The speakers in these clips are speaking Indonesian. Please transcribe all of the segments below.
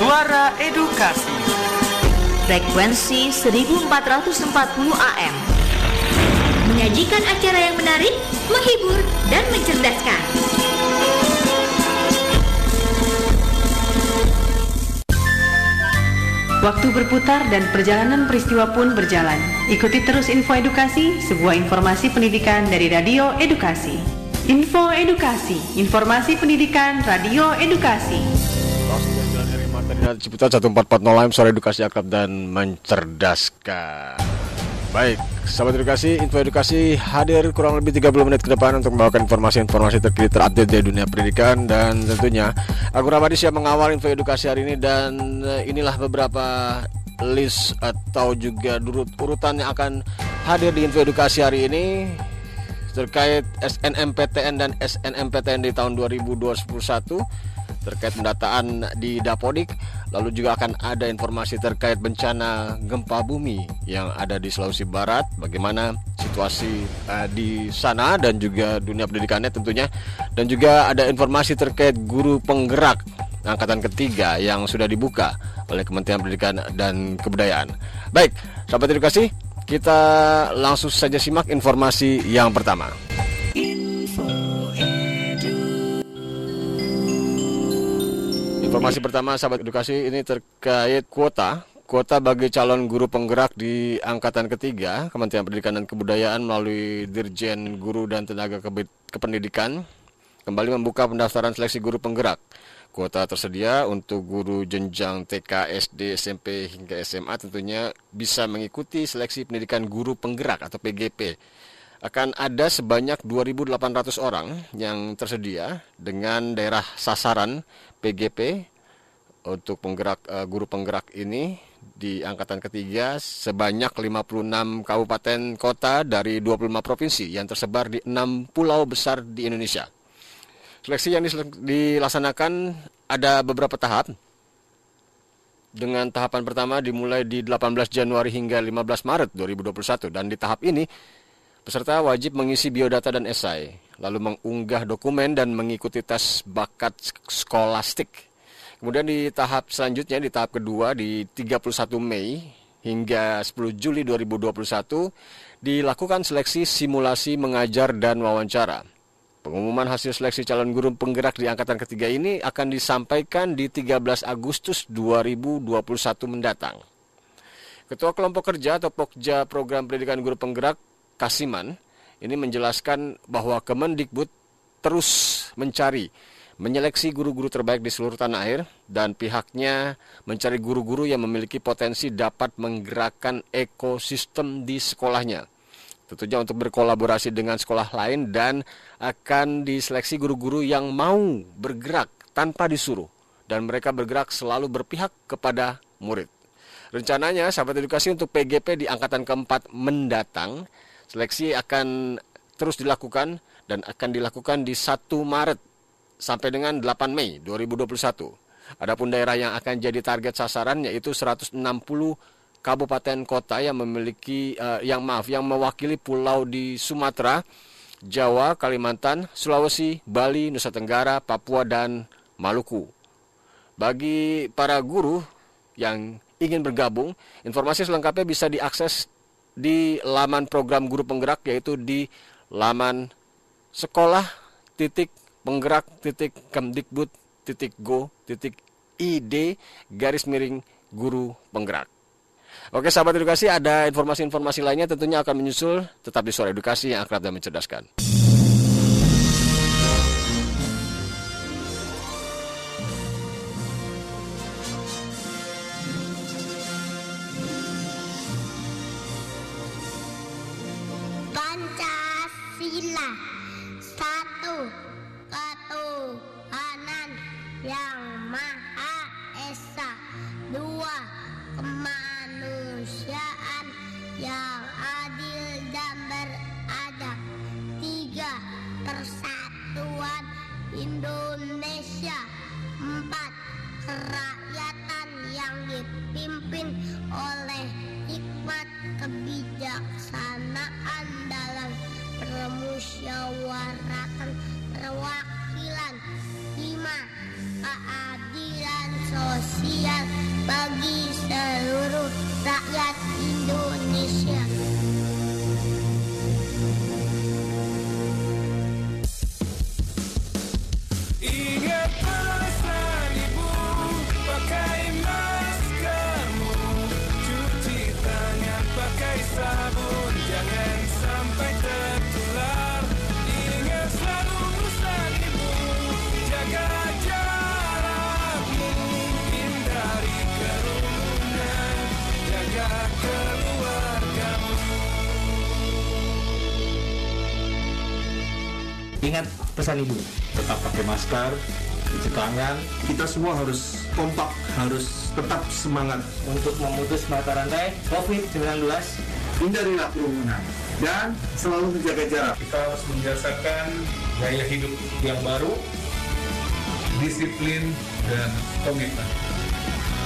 Suara Edukasi Frekuensi 1440 AM Menyajikan acara yang menarik, menghibur, dan mencerdaskan Waktu berputar dan perjalanan peristiwa pun berjalan. Ikuti terus info edukasi, sebuah informasi pendidikan dari Radio Edukasi. Info Edukasi, informasi pendidikan Radio Edukasi. Dari Ciputat 1440 AM, suara edukasi akrab dan mencerdaskan. Baik, sahabat edukasi, info edukasi hadir kurang lebih 30 menit ke depan untuk membawakan informasi-informasi terkini terupdate dari dunia pendidikan. Dan tentunya aku Ramadi siap mengawal info edukasi hari ini. Dan eh, inilah beberapa list atau juga urutan yang akan hadir di info edukasi hari ini terkait SNMPTN dan SNMPTN di tahun 2021 terkait pendataan di Dapodik lalu juga akan ada informasi terkait bencana gempa bumi yang ada di Sulawesi Barat bagaimana situasi uh, di sana dan juga dunia pendidikannya tentunya dan juga ada informasi terkait guru penggerak angkatan ketiga yang sudah dibuka oleh Kementerian Pendidikan dan Kebudayaan. Baik, sahabat edukasi, kita langsung saja simak informasi yang pertama. Informasi pertama sahabat edukasi ini terkait kuota Kuota bagi calon guru penggerak di angkatan ketiga Kementerian Pendidikan dan Kebudayaan melalui Dirjen Guru dan Tenaga Kependidikan kembali membuka pendaftaran seleksi guru penggerak. Kuota tersedia untuk guru jenjang TK, SD, SMP hingga SMA tentunya bisa mengikuti seleksi pendidikan guru penggerak atau PGP. Akan ada sebanyak 2.800 orang yang tersedia dengan daerah sasaran PGP untuk penggerak uh, guru penggerak ini di angkatan ketiga sebanyak 56 kabupaten kota dari 25 provinsi yang tersebar di 6 pulau besar di Indonesia. Seleksi yang dilaksanakan ada beberapa tahap. Dengan tahapan pertama dimulai di 18 Januari hingga 15 Maret 2021 dan di tahap ini peserta wajib mengisi biodata dan esai, lalu mengunggah dokumen dan mengikuti tes bakat skolastik Kemudian di tahap selanjutnya di tahap kedua di 31 Mei hingga 10 Juli 2021 dilakukan seleksi simulasi mengajar dan wawancara. Pengumuman hasil seleksi calon guru penggerak di angkatan ketiga ini akan disampaikan di 13 Agustus 2021 mendatang. Ketua Kelompok Kerja atau Pokja Program Pendidikan Guru Penggerak Kasiman ini menjelaskan bahwa Kemendikbud terus mencari menyeleksi guru-guru terbaik di seluruh tanah air dan pihaknya mencari guru-guru yang memiliki potensi dapat menggerakkan ekosistem di sekolahnya. Tentunya untuk berkolaborasi dengan sekolah lain dan akan diseleksi guru-guru yang mau bergerak tanpa disuruh dan mereka bergerak selalu berpihak kepada murid. Rencananya sahabat edukasi untuk PGP di angkatan keempat mendatang seleksi akan terus dilakukan dan akan dilakukan di 1 Maret sampai dengan 8 Mei 2021. Adapun daerah yang akan jadi target sasaran yaitu 160 kabupaten kota yang memiliki uh, yang maaf yang mewakili pulau di Sumatera, Jawa, Kalimantan, Sulawesi, Bali, Nusa Tenggara, Papua dan Maluku. Bagi para guru yang ingin bergabung, informasi selengkapnya bisa diakses di laman program guru penggerak yaitu di laman sekolah titik penggerak titik kemdikbud titik go titik id garis miring guru penggerak. Oke sahabat edukasi ada informasi-informasi lainnya tentunya akan menyusul tetap di suara edukasi yang akrab dan mencerdaskan. Ingat pesan ibu, tetap pakai masker, cuci tangan kita semua harus kompak, harus tetap semangat. untuk memutus mata rantai COVID-19. Hindarilah kerumunan dan selalu menjaga jarak. kita harus membiasakan gaya hidup yang baru, disiplin, dan komitmen.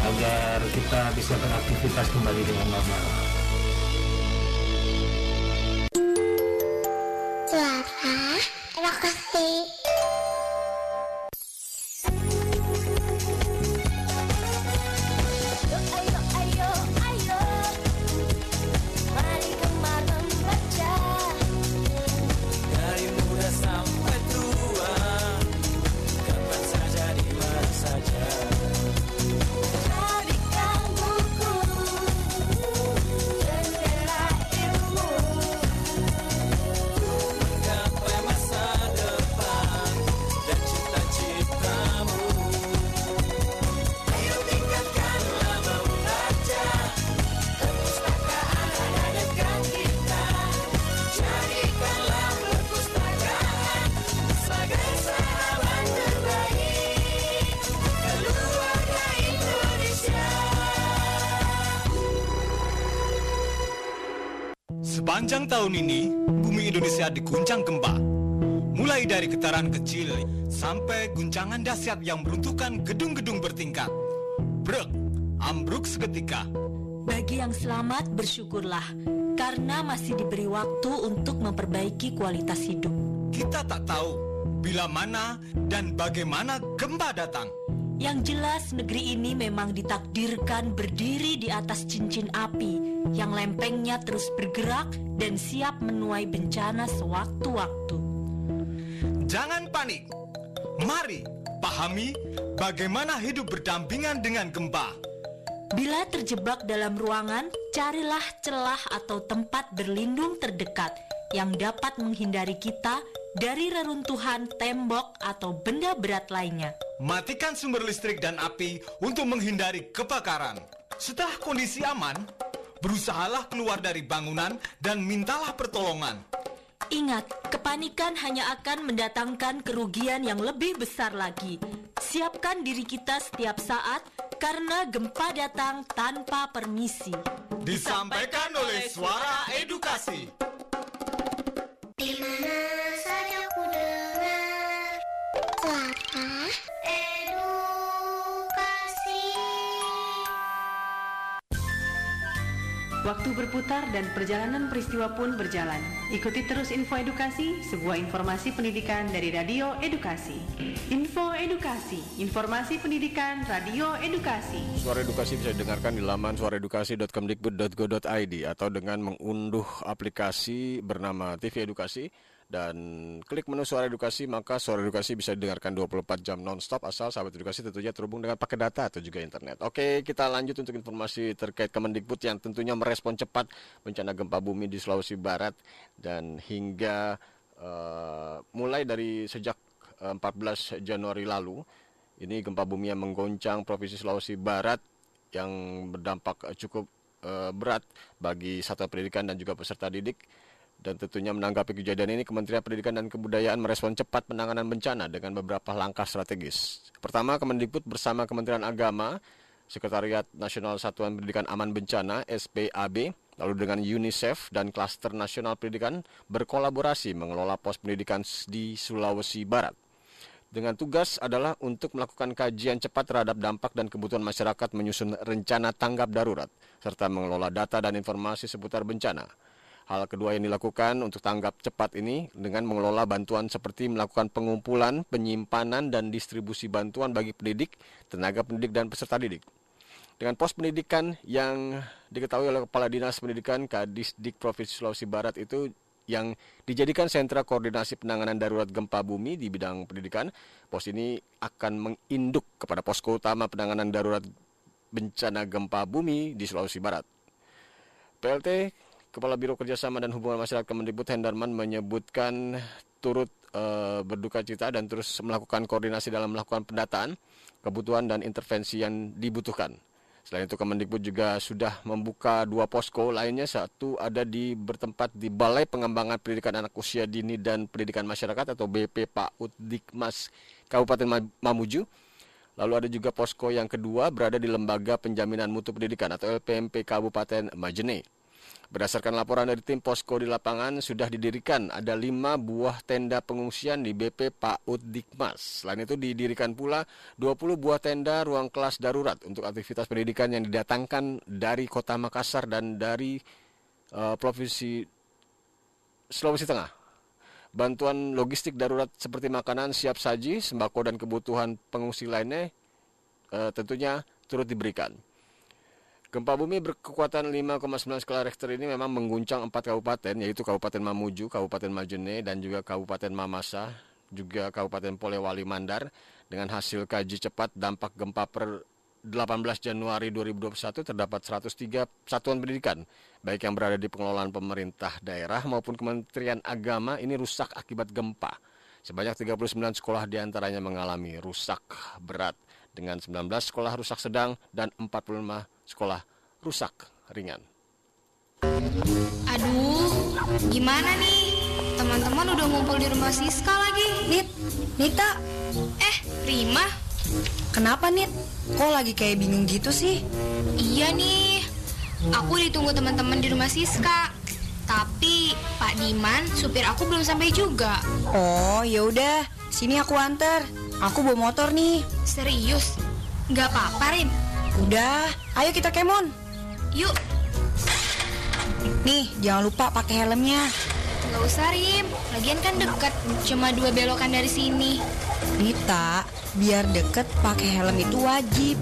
agar kita bisa beraktivitas kembali dengan normal. まっ。Tahun ini, bumi Indonesia diguncang gempa. Mulai dari getaran kecil sampai guncangan dahsyat yang meruntuhkan gedung-gedung bertingkat. Brek, ambruk seketika. Bagi yang selamat bersyukurlah karena masih diberi waktu untuk memperbaiki kualitas hidup. Kita tak tahu bila mana dan bagaimana gempa datang. Yang jelas negeri ini memang ditakdirkan berdiri di atas cincin api yang lempengnya terus bergerak dan siap menuai bencana sewaktu-waktu. Jangan panik. Mari pahami bagaimana hidup berdampingan dengan gempa. Bila terjebak dalam ruangan, carilah celah atau tempat berlindung terdekat yang dapat menghindari kita dari reruntuhan tembok atau benda berat lainnya. Matikan sumber listrik dan api untuk menghindari kebakaran. Setelah kondisi aman, berusahalah keluar dari bangunan dan mintalah pertolongan. Ingat, kepanikan hanya akan mendatangkan kerugian yang lebih besar lagi. Siapkan diri kita setiap saat karena gempa datang tanpa permisi. Disampaikan oleh Suara Edukasi. Di mana Waktu berputar dan perjalanan peristiwa pun berjalan. Ikuti terus info edukasi, sebuah informasi pendidikan dari Radio Edukasi. Info Edukasi, informasi pendidikan Radio Edukasi. Suara edukasi bisa didengarkan di laman suaraedukasi.kemdikbud.go.id atau dengan mengunduh aplikasi bernama TV Edukasi dan klik menu suara edukasi maka suara edukasi bisa didengarkan 24 jam nonstop asal sahabat edukasi tentunya terhubung dengan pakai data atau juga internet. Oke, kita lanjut untuk informasi terkait Kemendikbud yang tentunya merespon cepat bencana gempa bumi di Sulawesi Barat dan hingga eh, mulai dari sejak eh, 14 Januari lalu ini gempa bumi yang menggoncang Provinsi Sulawesi Barat yang berdampak eh, cukup eh, berat bagi satuan pendidikan dan juga peserta didik. Dan tentunya menanggapi kejadian ini, Kementerian Pendidikan dan Kebudayaan merespon cepat penanganan bencana dengan beberapa langkah strategis. Pertama, Kemendikbud bersama Kementerian Agama, Sekretariat Nasional Satuan Pendidikan Aman Bencana (SPAB), lalu dengan UNICEF dan Klaster Nasional Pendidikan berkolaborasi mengelola pos pendidikan di Sulawesi Barat. Dengan tugas adalah untuk melakukan kajian cepat terhadap dampak dan kebutuhan masyarakat menyusun rencana tanggap darurat, serta mengelola data dan informasi seputar bencana. Hal kedua yang dilakukan untuk tanggap cepat ini dengan mengelola bantuan seperti melakukan pengumpulan, penyimpanan, dan distribusi bantuan bagi pendidik, tenaga pendidik, dan peserta didik. dengan pos pendidikan yang diketahui oleh Kepala Dinas Pendidikan Kadisdik Provinsi Sulawesi Barat itu yang dijadikan sentra koordinasi penanganan darurat gempa bumi di bidang pendidikan. Pos ini akan menginduk kepada posko utama penanganan darurat bencana gempa bumi di Sulawesi Barat. PLT Kepala Biro Kerjasama dan Hubungan Masyarakat Kemendikbud Hendarman menyebutkan turut eh, berduka cita dan terus melakukan koordinasi dalam melakukan pendataan kebutuhan dan intervensi yang dibutuhkan. Selain itu Kemendikbud juga sudah membuka dua posko lainnya satu ada di bertempat di Balai Pengembangan Pendidikan Anak Usia Dini dan Pendidikan Masyarakat atau BP PAUD Dikmas Kabupaten Ma- Mamuju. Lalu ada juga posko yang kedua berada di Lembaga Penjaminan Mutu Pendidikan atau LPMP Kabupaten Majene. Berdasarkan laporan dari tim posko di lapangan, sudah didirikan ada lima buah tenda pengungsian di BP PAUD Dikmas. Selain itu didirikan pula 20 buah tenda ruang kelas darurat untuk aktivitas pendidikan yang didatangkan dari kota Makassar dan dari eh, provinsi Sulawesi Tengah. Bantuan logistik darurat seperti makanan siap saji, sembako dan kebutuhan pengungsi lainnya eh, tentunya turut diberikan. Gempa bumi berkekuatan 5,9 skala Richter ini memang mengguncang empat kabupaten, yaitu Kabupaten Mamuju, Kabupaten Majene, dan juga Kabupaten Mamasa, juga Kabupaten Polewali Mandar. Dengan hasil kaji cepat dampak gempa per 18 Januari 2021 terdapat 103 satuan pendidikan, baik yang berada di pengelolaan pemerintah daerah maupun Kementerian Agama ini rusak akibat gempa. Sebanyak 39 sekolah di antaranya mengalami rusak berat, dengan 19 sekolah rusak sedang dan 45 sekolah rusak ringan. Aduh, gimana nih? Teman-teman udah ngumpul di rumah Siska lagi. Nit, Nita, Eh, Rima? kenapa Nit? Kok lagi kayak bingung gitu sih? Iya nih. Aku ditunggu teman-teman di rumah Siska. Tapi Pak Diman, supir aku belum sampai juga. Oh, ya udah, sini aku anter. Aku bawa motor nih. Serius? Gak apa-apa, Rim. Udah, ayo kita kemon. Yuk, Nih, jangan lupa pakai helmnya. gak usah, Rim. Lagian kan deket, cuma dua belokan dari sini. Nita, biar deket pakai helm itu wajib.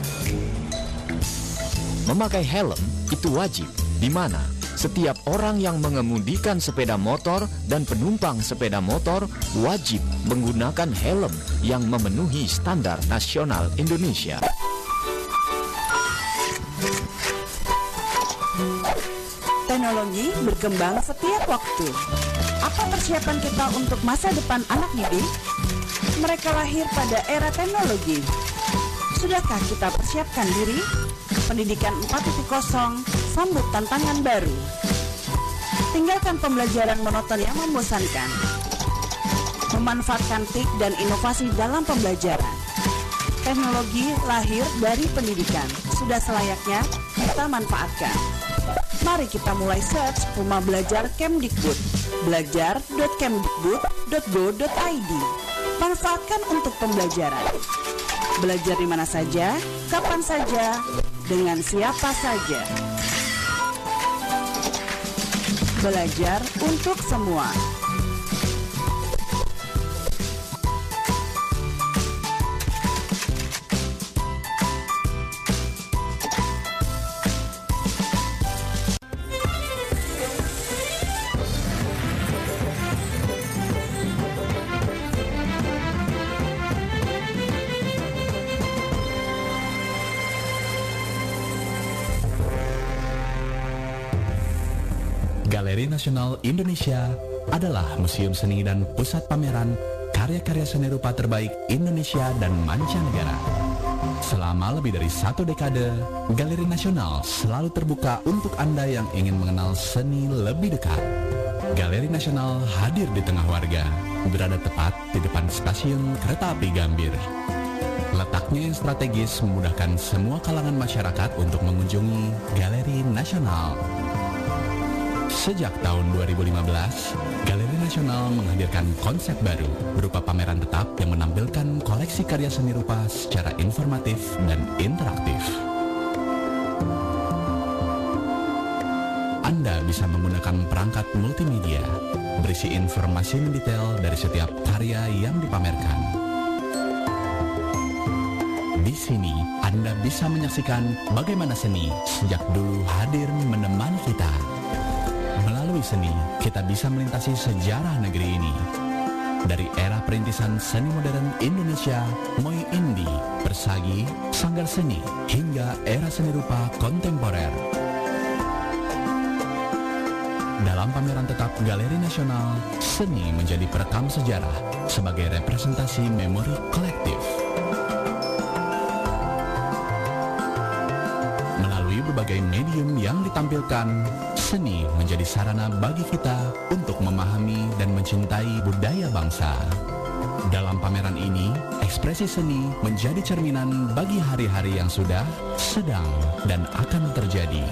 Memakai helm itu wajib, di mana setiap orang yang mengemudikan sepeda motor dan penumpang sepeda motor wajib menggunakan helm yang memenuhi standar nasional Indonesia. Teknologi berkembang setiap waktu. Apa persiapan kita untuk masa depan anak didik? Mereka lahir pada era teknologi. Sudahkah kita persiapkan diri? Pendidikan 4.0 sambut tantangan baru. Tinggalkan pembelajaran monoton yang membosankan. Memanfaatkan TIK dan inovasi dalam pembelajaran. Teknologi lahir dari pendidikan. Sudah selayaknya kita manfaatkan. Mari kita mulai search Rumah Belajar Kemdikbud. Belajar.kemdikbud.go.id. Manfaatkan untuk pembelajaran. Belajar di mana saja, kapan saja, dengan siapa saja. Belajar untuk semua. Nasional Indonesia adalah museum seni dan pusat pameran karya-karya seni rupa terbaik Indonesia dan mancanegara. Selama lebih dari satu dekade, Galeri Nasional selalu terbuka untuk Anda yang ingin mengenal seni lebih dekat. Galeri Nasional hadir di tengah warga, berada tepat di depan stasiun kereta api Gambir. Letaknya yang strategis memudahkan semua kalangan masyarakat untuk mengunjungi Galeri Nasional. Sejak tahun 2015, Galeri Nasional menghadirkan konsep baru berupa pameran tetap yang menampilkan koleksi karya seni rupa secara informatif dan interaktif. Anda bisa menggunakan perangkat multimedia berisi informasi mendetail dari setiap karya yang dipamerkan. Di sini Anda bisa menyaksikan bagaimana seni sejak dulu hadir menemani kita. Seni, kita bisa melintasi sejarah negeri ini. Dari era perintisan seni modern Indonesia, Moi Indi, Persagi, Sanggar Seni, hingga era seni rupa kontemporer. Dalam pameran tetap Galeri Nasional, seni menjadi perekam sejarah sebagai representasi memori kolektif. Melalui berbagai medium yang ditampilkan, seni menjadi sarana bagi kita untuk memahami dan mencintai budaya bangsa. Dalam pameran ini, ekspresi seni menjadi cerminan bagi hari-hari yang sudah, sedang, dan akan terjadi.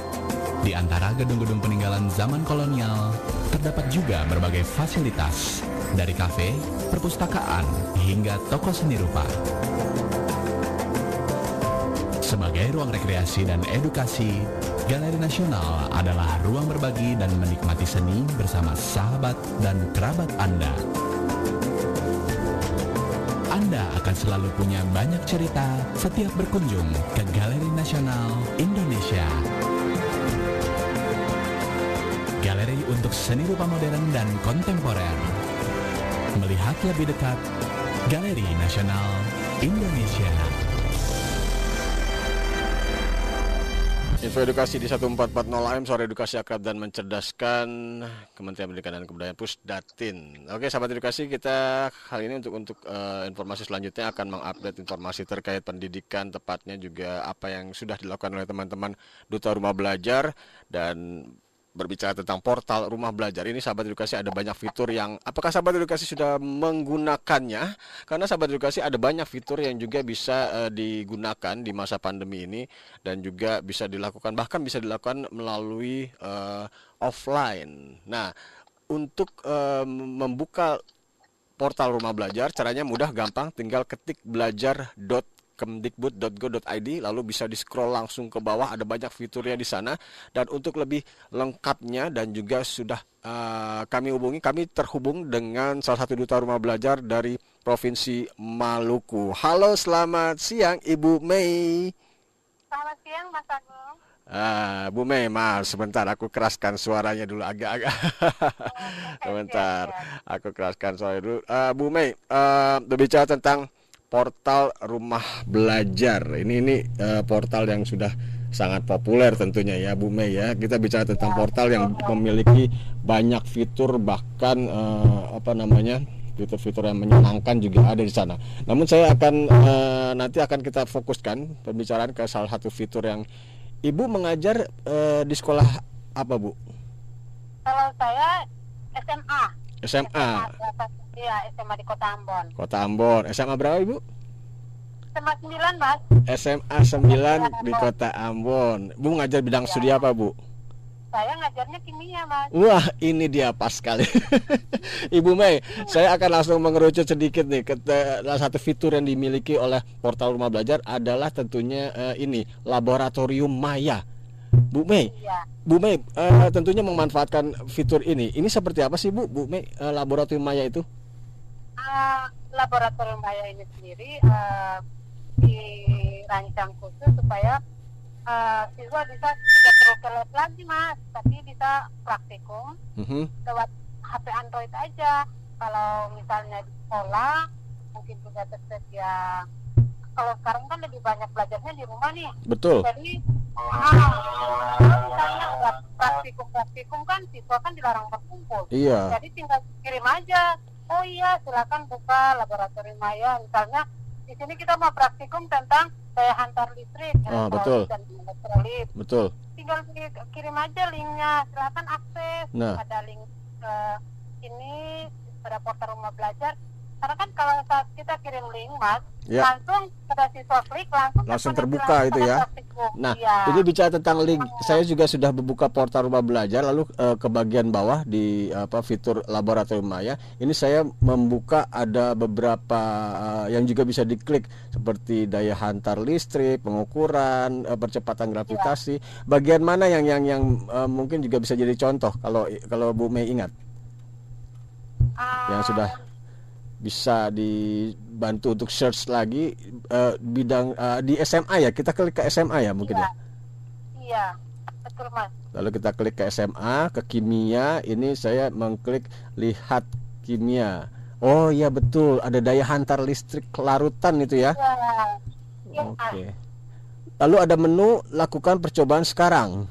Di antara gedung-gedung peninggalan zaman kolonial, terdapat juga berbagai fasilitas, dari kafe, perpustakaan, hingga toko seni rupa. Sebagai ruang rekreasi dan edukasi, Galeri Nasional adalah ruang berbagi dan menikmati seni bersama sahabat dan kerabat Anda. Anda akan selalu punya banyak cerita setiap berkunjung ke Galeri Nasional Indonesia. Galeri untuk seni rupa modern dan kontemporer. Melihat lebih dekat, Galeri Nasional Indonesia. Info edukasi di 1440 AM Sore Edukasi Akrab dan Mencerdaskan Kementerian Pendidikan dan Kebudayaan Pusdatin. Oke, sahabat edukasi, kita kali ini untuk untuk eh, informasi selanjutnya akan mengupdate informasi terkait pendidikan tepatnya juga apa yang sudah dilakukan oleh teman-teman Duta Rumah Belajar dan berbicara tentang portal rumah belajar ini sahabat edukasi ada banyak fitur yang apakah sahabat edukasi sudah menggunakannya? Karena sahabat edukasi ada banyak fitur yang juga bisa eh, digunakan di masa pandemi ini dan juga bisa dilakukan bahkan bisa dilakukan melalui eh, offline. Nah untuk eh, membuka portal rumah belajar caranya mudah gampang tinggal ketik belajar.kemdikbud.go.id lalu bisa di scroll langsung ke bawah ada banyak fiturnya di sana dan untuk lebih lengkapnya dan juga sudah eh, kami hubungi kami terhubung dengan salah satu duta rumah belajar dari provinsi Maluku. Halo, selamat siang Ibu Mei. Selamat siang Mas Agung. Ah, Bu Mei, maaf sebentar aku keraskan suaranya dulu agak-agak. sebentar, aku keraskan suaranya dulu. Ah, Bu Mei, eh, berbicara tentang portal rumah belajar. Ini ini eh, portal yang sudah sangat populer tentunya ya Bu Mei ya. Kita bicara tentang portal yang memiliki banyak fitur bahkan eh, apa namanya? fitur-fitur yang menyenangkan juga ada di sana. Namun saya akan eh, nanti akan kita fokuskan pembicaraan ke salah satu fitur yang Ibu mengajar eh, di sekolah apa Bu? Kalau saya SMA. SMA, Iya, SMA di Kota Ambon. Kota Ambon. SMA berapa Ibu? SMA 9, Mas. SMA 9 di Kota Ambon. Bu ngajar bidang studi apa Bu? Saya ngajarnya kimia, Mas. Wah, ini dia pas sekali. Ibu Mei, saya akan langsung mengerucut sedikit nih ke salah satu fitur yang dimiliki oleh portal rumah belajar adalah tentunya eh, ini laboratorium maya. Bu Mei, Bu Mei eh, tentunya memanfaatkan fitur ini. Ini seperti apa sih Bu? Bu Mei, eh, laboratorium maya itu? Ah, laboratorium Maya ini sendiri eh, dirancang khusus supaya eh, siswa bisa tidak perlu ke lab lagi, Mas, tapi bisa praktikum Mhm. lewat HP Android aja. Kalau misalnya di sekolah mungkin juga tersedia. Kalau sekarang kan lebih banyak belajarnya di rumah nih. Betul. Jadi ah, misalnya buat praktikum-praktikum kan siswa kan dilarang berkumpul. Iya. Jadi tinggal kirim aja. Oh iya, silakan buka laboratorium Maya. Misalnya di sini kita mau praktikum tentang daya hantar listrik, elektrolit betul. dan elektrolit Betul. tinggal ki- kirim aja linknya silakan akses Nah. ada link ke ini pada portal rumah belajar karena kan kalau saat kita kirim link mas Ya. langsung pada siswa klik langsung langsung terbuka itu ya. Nah, Iya. ini bicara tentang link. Saya juga sudah membuka portal rumah belajar lalu eh, ke bagian bawah di apa fitur laboratorium Maya. Ini saya membuka ada beberapa eh, yang juga bisa diklik seperti daya hantar listrik, pengukuran, eh, percepatan gravitasi. Bagian mana yang yang yang eh, mungkin juga bisa jadi contoh kalau kalau Bu Mei ingat? Ah, Yang sudah bisa dibantu untuk search lagi eh, bidang eh, di SMA ya? Kita klik ke SMA ya mungkin ya? Iya, betul mas. lalu kita klik ke SMA ke kimia. Ini saya mengklik lihat kimia. Oh iya betul. Ada daya hantar listrik larutan itu ya? Iya, iya, oke. Lalu ada menu lakukan percobaan sekarang.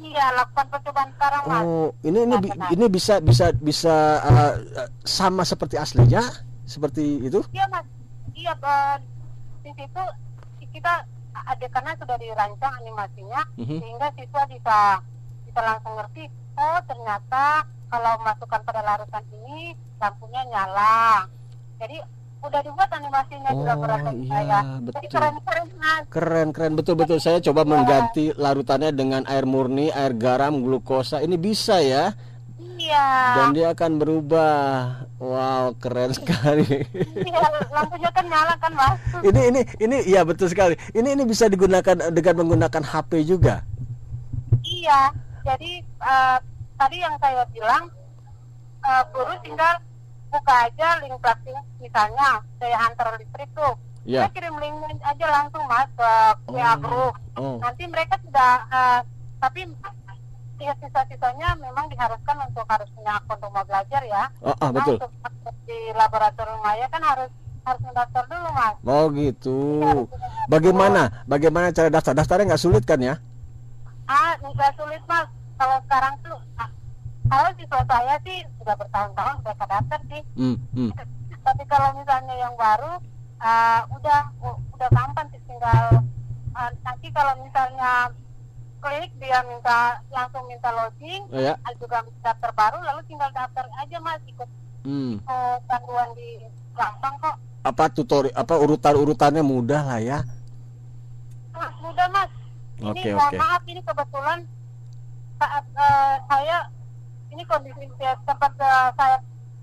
Iya lakukan percobaan sekarang mas. oh ini ini ini bisa bisa bisa eh, sama seperti aslinya seperti itu Iya mas, iya eh, di situ kita ada karena sudah dirancang animasinya Mhm. sehingga siswa bisa bisa langsung ngerti oh ternyata kalau masukkan pada larutan ini lampunya nyala. Jadi udah dibuat animasinya juga Oh, laboratorium iya, saya. Jadi betul. keren-keren mas. Keren keren betul betul saya coba mengganti larutannya dengan air murni, air garam, glukosa. Ini bisa ya. Iya. Dan dia akan berubah. Wow, keren sekali. Iya, lampunya kan nyala kan mas. ini ini ini iya betul sekali. Ini ini bisa digunakan dengan menggunakan HP juga. Iya, jadi eh, tadi yang saya bilang eh, guru tinggal buka aja link praktik misalnya saya antar listrik tuh. Iya. Saya kirim linknya aja langsung mas ke WA group. Oh. Nanti mereka sudah eh, tapi ya sisa-sisanya memang diharuskan untuk harus punya akun rumah belajar ya. Oh, ah, Nah, betul. untuk masuk di laboratorium Maya kan harus harus mendaftar dulu mas. Oh gitu. Bagaimana? Bagaimana cara daftar? Daftarnya nggak sulit kan ya? Ah, nggak sulit mas. Kalau sekarang tuh, ah, kalau siswa saya sih sudah bertahun-tahun mereka daftar sih. Hmm, hmm. Tapi kalau misalnya yang baru, ah, udah udah gampang sih tinggal ah, nanti kalau misalnya klik dia minta langsung minta login, Oh, ya. ah, juga daftar baru, lalu tinggal daftar aja mas ikut Hmm. panduan di gampang kok. Apa tutorial apa urutan-urutannya mudah lah ya. Mas mudah mas. Ini mohon oke. maaf ini kebetulan saat eh, saya ini kondisi saya- tempat eh, saya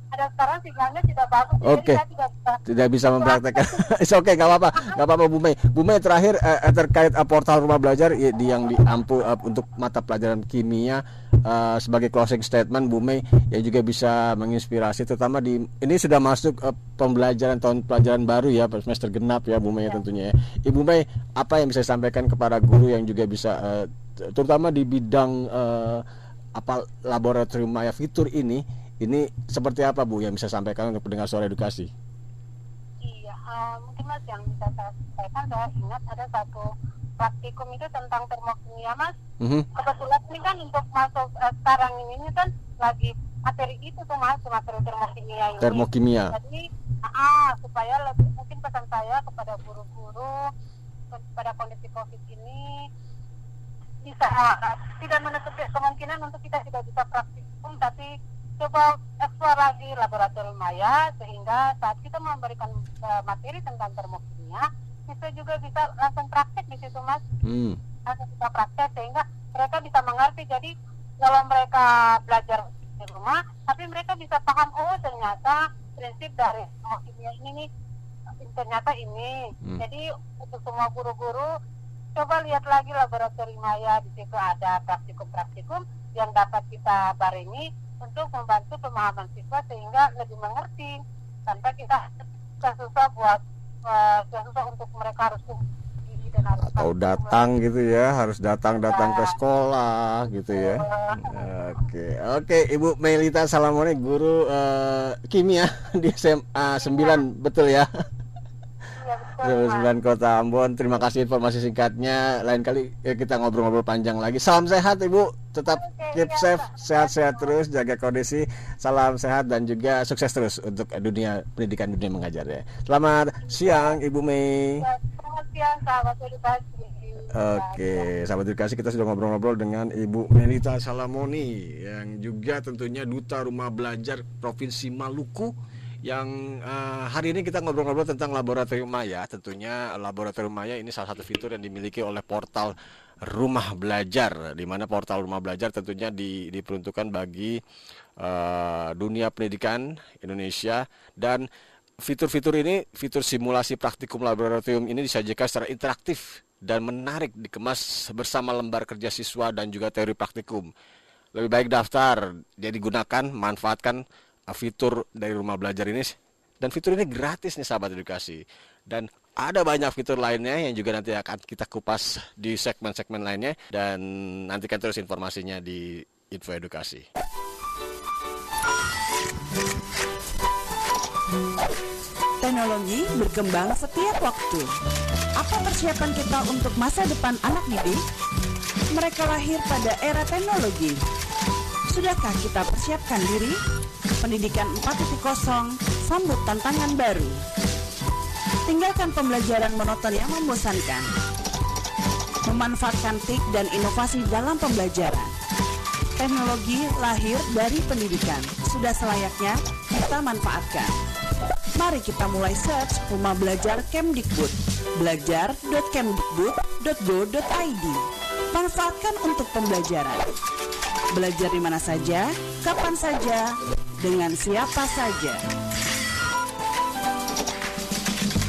ada sekarang sinyalnya tidak bagus Oke. jadi saya tidak bisa Tidak bisa mempraktekkan. It's okay, nggak apa-apa, nggak apa-apa Bu Mei. Bu Mei terakhir eh, eh, terkait eh, portal rumah belajar ya, di yang diampu eh, untuk mata pelajaran kimia eh, sebagai closing statement Bu Mei yang juga bisa menginspirasi terutama di ini sudah masuk eh, pembelajaran tahun pelajaran baru ya semester genap ya Bu Mei tentunya ya. Ibu Mei apa yang bisa disampaikan kepada guru yang juga bisa eh, terutama di bidang eh, apa laboratorium maya fitur ini ini seperti apa Bu yang bisa sampaikan untuk pendengar suara edukasi? iya eh, mungkin mas yang bisa saya sampaikan saya ingat ada satu praktikum itu tentang termokimia mas Mhm. kebetulan ini kan untuk masuk eh, sekarang ini, ini kan lagi materi itu tuh mas materi termokimia ini Termokimia. jadi ah supaya lebih mungkin pesan saya kepada guru-guru pada kondisi covid ini bisa ah, tidak menutup kemungkinan untuk kita tidak bisa praktikum tapi coba eksplor lagi laboratorium maya sehingga saat kita memberikan eh, materi tentang termokimia kita juga bisa langsung praktek di situ mas. Hmm. langsung bisa praktek sehingga mereka bisa mengerti. Jadi kalau mereka belajar di rumah tapi mereka bisa paham oh ternyata prinsip dari kimia ini nih ternyata ini. Hmm. jadi untuk semua guru-guru coba lihat lagi laboratorium maya. Di situ ada praktikum-praktikum yang dapat kita barengi untuk membantu pemahaman siswa sehingga lebih mengerti tanpa kita susah buat eh, susah untuk mereka harus dan harus atau datang gitu ya harus datang datang ke sekolah gitu ya. Oke oke ibu Melita Salamone guru eh, kimia di SMA 9 betul ya sembilan kota Ambon terima kasih informasi singkatnya. Lain kali ya, kita ngobrol-ngobrol panjang lagi. Salam sehat ibu. Tetap keep safe sehat-sehat terus jaga kondisi. Salam sehat dan juga sukses terus untuk dunia pendidikan dunia mengajar ya. Selamat siang ibu Mei. Selamat siang sahabat edukasi. Oke, sahabat edukasi kita sudah ngobrol-ngobrol dengan Ibu Melita Salamoni yang juga tentunya duta rumah belajar Provinsi Maluku yang eh, hari ini kita ngobrol-ngobrol tentang laboratorium Maya. Tentunya laboratorium Maya ini salah satu fitur yang dimiliki oleh portal rumah belajar di mana portal rumah belajar tentunya di- diperuntukkan bagi eh, dunia pendidikan Indonesia dan Fitur-fitur ini, fitur simulasi praktikum laboratorium ini disajikan secara interaktif dan menarik dikemas bersama lembar kerja siswa dan juga teori praktikum. Lebih baik daftar, jadi gunakan, manfaatkan uh, fitur dari rumah belajar ini Dan fitur ini gratis nih sahabat edukasi. Dan ada banyak fitur lainnya yang juga nanti akan kita kupas di segmen-segmen lainnya dan nantikan terus informasinya di Info Edukasi. Teknologi berkembang setiap waktu. Apa persiapan kita untuk masa depan anak didik? Mereka lahir pada era teknologi. Sudahkah kita persiapkan diri? Pendidikan 4.0 sambut tantangan baru. Tinggalkan pembelajaran monoton yang membosankan. Memanfaatkan TIK dan inovasi dalam pembelajaran. Teknologi lahir dari pendidikan. Sudah selayaknya kita manfaatkan. Mari kita mulai search Rumah Belajar Kemdikbud. belajar.kemdikbud.go.id. Manfaatkan untuk pembelajaran. Belajar di mana saja, kapan saja, dengan siapa saja.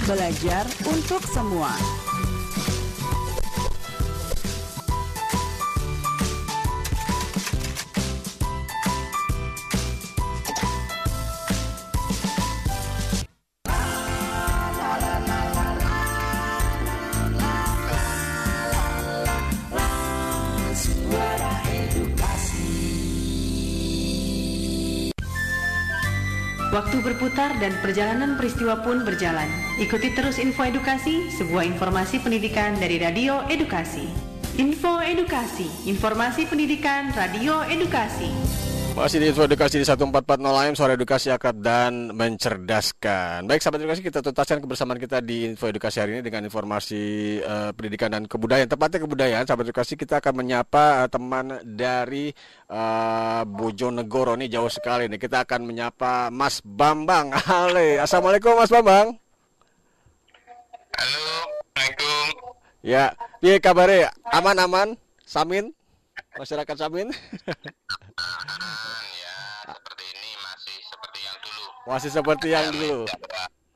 Belajar untuk semua. Dan perjalanan peristiwa pun berjalan. Ikuti terus info edukasi, sebuah informasi pendidikan dari Radio Edukasi. Info Edukasi, informasi pendidikan Radio Edukasi. Masih di Info Edukasi di 1440 AM, Suara Edukasi Akad dan Mencerdaskan. Baik, sahabat edukasi, kita tuntaskan kebersamaan kita di Info Edukasi hari ini dengan informasi eh, pendidikan dan kebudayaan. Tepatnya kebudayaan, sahabat edukasi, kita akan menyapa eh, teman dari eh, Bojonegoro. Ini jauh sekali nih. Kita akan menyapa Mas Bambang. Halo, Assalamualaikum Mas Bambang. Halo, Assalamualaikum. Ya, piye kabare? Aman-aman? Samin? Masyarakat Samin? Masih seperti yang dulu.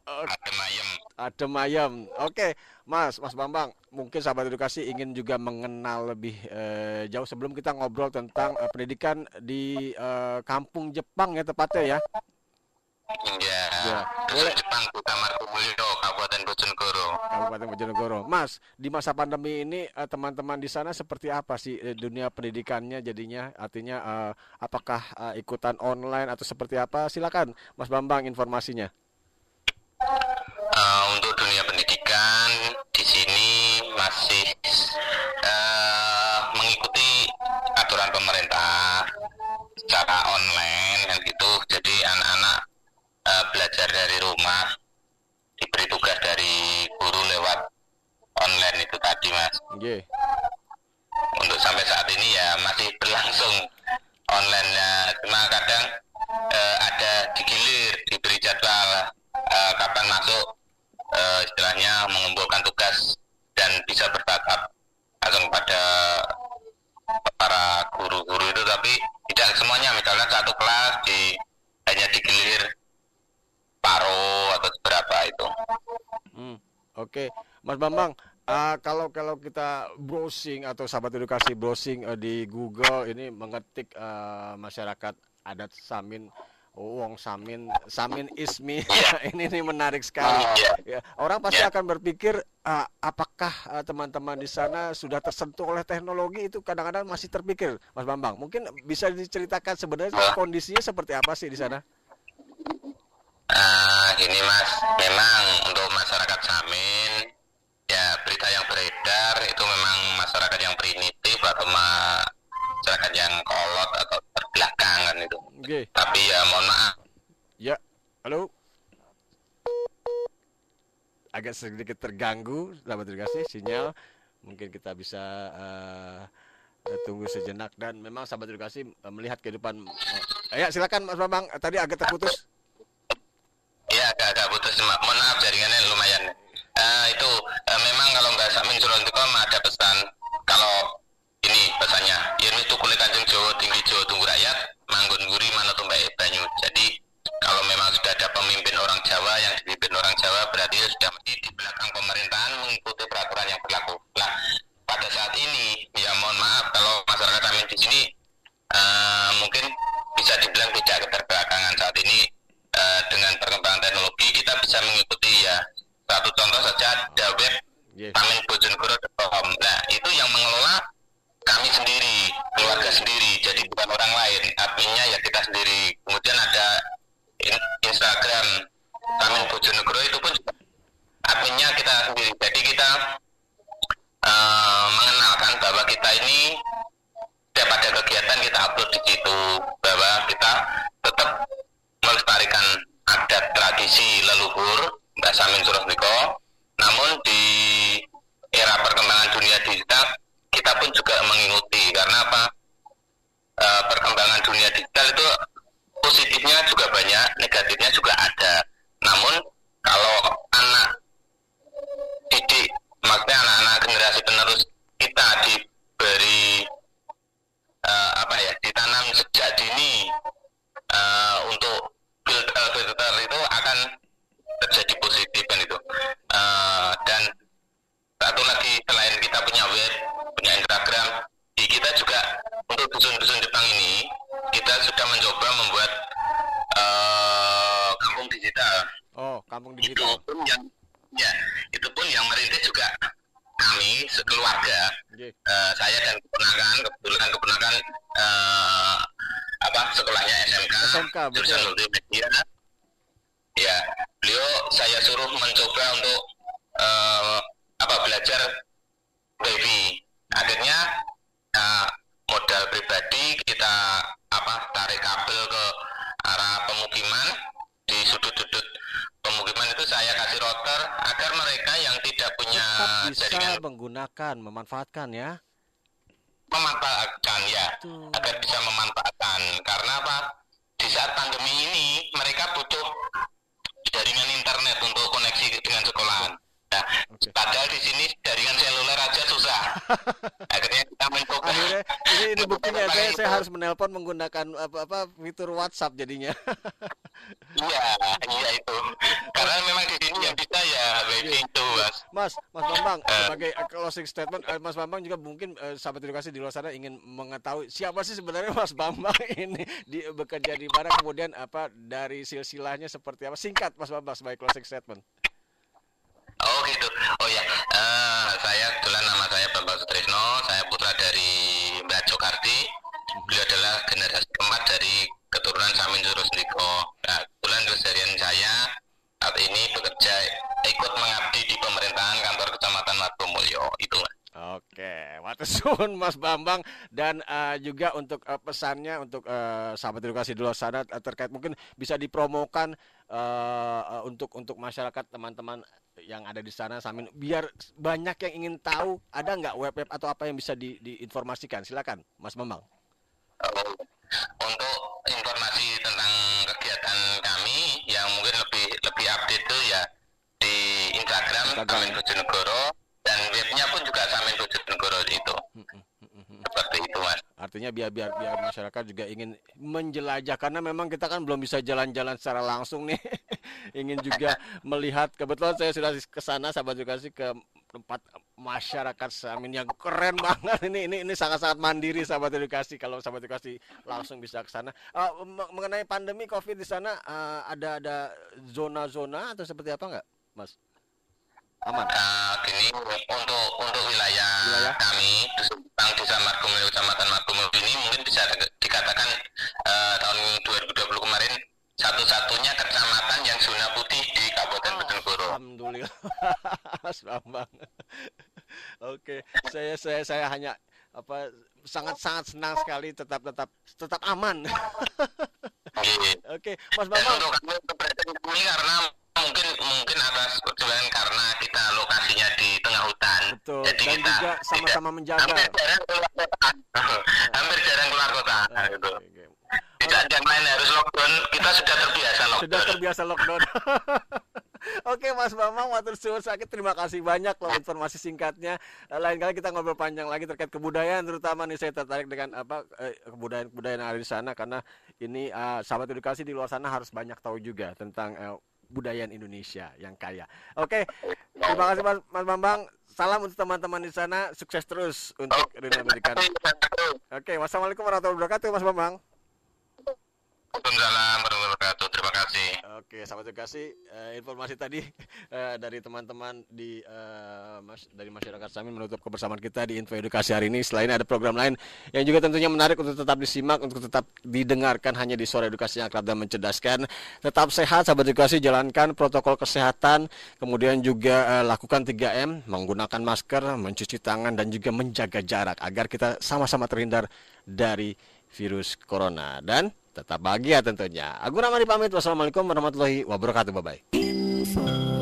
Adem ayem. Adem ayem. Oke, Mas, Mas Bambang, mungkin sahabat edukasi ingin juga mengenal lebih eh, jauh sebelum kita ngobrol tentang eh, pendidikan di eh, kampung Jepang ya tepatnya ya. Iya. Ya, Boleh. Jepang, Kota Margomulyo, Kabupaten Bojonegoro. Kabupaten Bojonegoro. Mas, di masa pandemi ini eh, teman-teman di sana seperti apa sih eh, dunia pendidikannya jadinya? Artinya eh, apakah ikutan online atau seperti apa? Silakan, Mas Bambang informasinya. Eh, untuk dunia pendidikan di sini Bambang, ah, kalau kalau kita browsing atau sahabat edukasi browsing eh, di Google ini mengetik eh, masyarakat adat Samin, oh, Wong Samin, Samin Ismi, ini nih menarik sekali. Ya, orang pasti akan berpikir ah, apakah ah, teman-teman di sana sudah tersentuh oleh teknologi? Itu kadang-kadang masih terpikir, Mas Bambang. Mungkin bisa diceritakan sebenarnya kondisinya seperti apa sih di sana? Ah, gini mas, memang untuk masyarakat Samin, berita yang beredar itu memang masyarakat yang primitif atau masyarakat yang kolot atau terbelakang kan itu. Oke. Tapi ya mohon maaf. Ya, halo. Agak sedikit terganggu, sahabat edukasi, sinyal. Mungkin kita bisa eh, tunggu sejenak dan memang sahabat edukasi eh, melihat kehidupan. eh, ya, silakan Mas Bambang. Tadi agak terputus. Ya agak-agak putus, mohon maaf jaringannya lumayan. Eh, itu eh, memang kalau nggak Samin Surontikom ada pesan kalau ini pesannya yen itu kulit kanjeng Jawa tinggi Jawa tunggu rakyat manggon guri mana tumbak banyu. Jadi kalau memang sudah ada pemimpin orang Jawa yang dipimpin orang Jawa berarti dia sudah mesti di belakang pemerintahan mengikuti peraturan yang berlaku. Nah pada saat ini ya mohon maaf kalau masyarakat Amin di sini eh, mungkin bisa dibilang tidak keterbelakangan saat ini eh, dengan perkembangan teknologi satu contoh saja ada web yes. tamenbojonegoro.com nah itu yang mengelola kami sendiri keluarga sendiri jadi bukan orang lain. Adminnya ya kita sendiri. Kemudian ada Instagram Tamin Bojonegoro itu pun adminnya kita sendiri. Jadi kita uh, mengenalkan bahwa kita ini setiap ada kegiatan kita upload di situ bahwa kita tetap melestarikan adat tradisi leluhur Mbak Samin Surasmiko namun di era perkembangan dunia digital kita pun juga mengikuti. Karena apa? Eh, perkembangan dunia digital itu positifnya juga banyak negatifnya juga ada. Namun kalau anak didik maksudnya anak-anak generasi penerus kita diberi eh, apa ya ditanam sejak dini eh, untuk filter filter itu akan terjadi positif kan itu Eh, dan satu lagi selain kita punya web punya Instagram di kita juga untuk dusun-dusun Jepang ini kita sudah mencoba membuat eh, kampung digital Oh, kampung itu digital. pun yang ya itu pun yang merintis juga kami sekeluarga Oke. Eh, saya dan keponakan kebetulan keponakan eh, apa sekolahnya SMK, SMK, betul. jurusan multimedia ya beliau saya suruh mencoba untuk eh, apa belajar baby akhirnya eh, modal pribadi kita apa tarik kabel ke arah pemukiman di sudut-sudut pemukiman itu saya kasih router agar mereka yang tidak punya Tetap bisa jaringan menggunakan, memanfaatkan ya. memanfaatkan ya agar bisa memanfaatkan karena apa di saat pandemi ini mereka butuh jaringan internet untuk koneksi dengan sekolahan nah padahal di sini jaringan seluler aja susah akhirnya kita mencoba Akhirnya ini, ini buktinya Pakai saya, saya itu. harus menelpon menggunakan apa apa fitur WhatsApp jadinya. iya iya itu karena memang di sini yang bisa ya wifi itu mas Mas, Mas Bambang sebagai eh, closing statement, eh, Mas Bambang juga mungkin eh, sahabat edukasi di luar sana ingin mengetahui siapa sih sebenarnya Mas Bambang ini di bekerja di mana kemudian apa dari silsilahnya seperti apa? Singkat Mas Bambang sebagai closing statement. Oh gitu. Oh ya, Eh, saya kebetulan nama saya keturunan Samin Surusniko. Nah, kebetulan keseharian saya saat ini bekerja ikut mengabdi di pemerintahan kantor kecamatan Margomulyo. Itu Mas. Oke, Watesun Mas Bambang dan eh, juga untuk eh, pesannya untuk eh, sahabat edukasi di luar sana terkait mungkin bisa dipromokan eh, eh, untuk untuk masyarakat teman-teman yang ada di sana Samin biar banyak yang ingin tahu ada nggak web web atau apa yang bisa di, diinformasikan silakan Mas Bambang. Untuk informasi tentang kegiatan kami yang mungkin lebih lebih update itu ya di Instagram, Samin Bojonegoro dan webnya pun juga Samin Bojonegoro itu. Seperti itu mas. Artinya biar biar biar masyarakat juga ingin menjelajah karena memang kita kan belum bisa jalan-jalan secara langsung nih. ingin juga melihat kebetulan saya sudah ke sana sahabat edukasi ke tempat masyarakat Samin yang keren banget ini ini ini sangat-sangat mandiri sahabat edukasi kalau sahabat edukasi langsung bisa ke sana. Me- mengenai pandemi Covid di sana eh, ada ada zona-zona atau seperti apa nggak, Mas? Aman. Gini untuk untuk wilayah, kami Dusun Jepang Desa Margomulyo Kecamatan Margomulyo ini mungkin bisa di- dikatakan eh, tahun 2020 kemarin satu-satunya kecamatan yang zona putih di Kabupaten Bojonegoro. Alhamdulillah, Bambang. Oke, saya saya saya hanya apa sangat sangat senang sekali tetap tetap tetap aman. Oke, Mas Bambang. karena mungkin mungkin atas perjuangan karena kita lokasinya di tengah hutan. Betul. Jadi Dan kita juga sama-sama menjaga. hampir jarang keluar kota. hampir jarang keluar kota. gitu. Di saat yang lain harus lockdown, kita sudah terbiasa lockdown. Sudah terbiasa lockdown. Oke Mas Bambang, Watur Suwun Sakit, terima kasih banyak loh informasi singkatnya. Eh, Lain kali kita ngobrol panjang lagi terkait kebudayaan, terutama nih saya tertarik dengan apa eh, kebudayaan-kebudayaan yang ada di sana karena ini eh, sahabat edukasi di luar sana harus banyak tahu juga tentang eh, budaya Indonesia yang kaya. Oke, terima kasih Mas, Mas Bambang. Salam untuk teman-teman di sana, sukses terus untuk dunia pendidikan. Oke, wassalamualaikum warahmatullahi wabarakatuh, Mas Bambang. Waalaikumsalam warahmatullahi wabarakatuh. Terima kasih. Oke, sahabat edukasi, eh, informasi tadi eh, dari teman-teman di eh, mas, dari masyarakat Samin menutup kebersamaan kita di Info Edukasi hari ini. Selain ada program lain yang juga tentunya menarik untuk tetap disimak, untuk tetap didengarkan hanya di Suara Edukasi yang akrab dan mencerdaskan. Tetap sehat, sahabat edukasi, jalankan protokol kesehatan, kemudian juga eh, lakukan 3M, menggunakan masker, mencuci tangan dan juga menjaga jarak agar kita sama-sama terhindar dari virus corona dan tetap bahagia tentunya. Aku Ramadi pamit. Wassalamualaikum warahmatullahi wabarakatuh. Bye bye.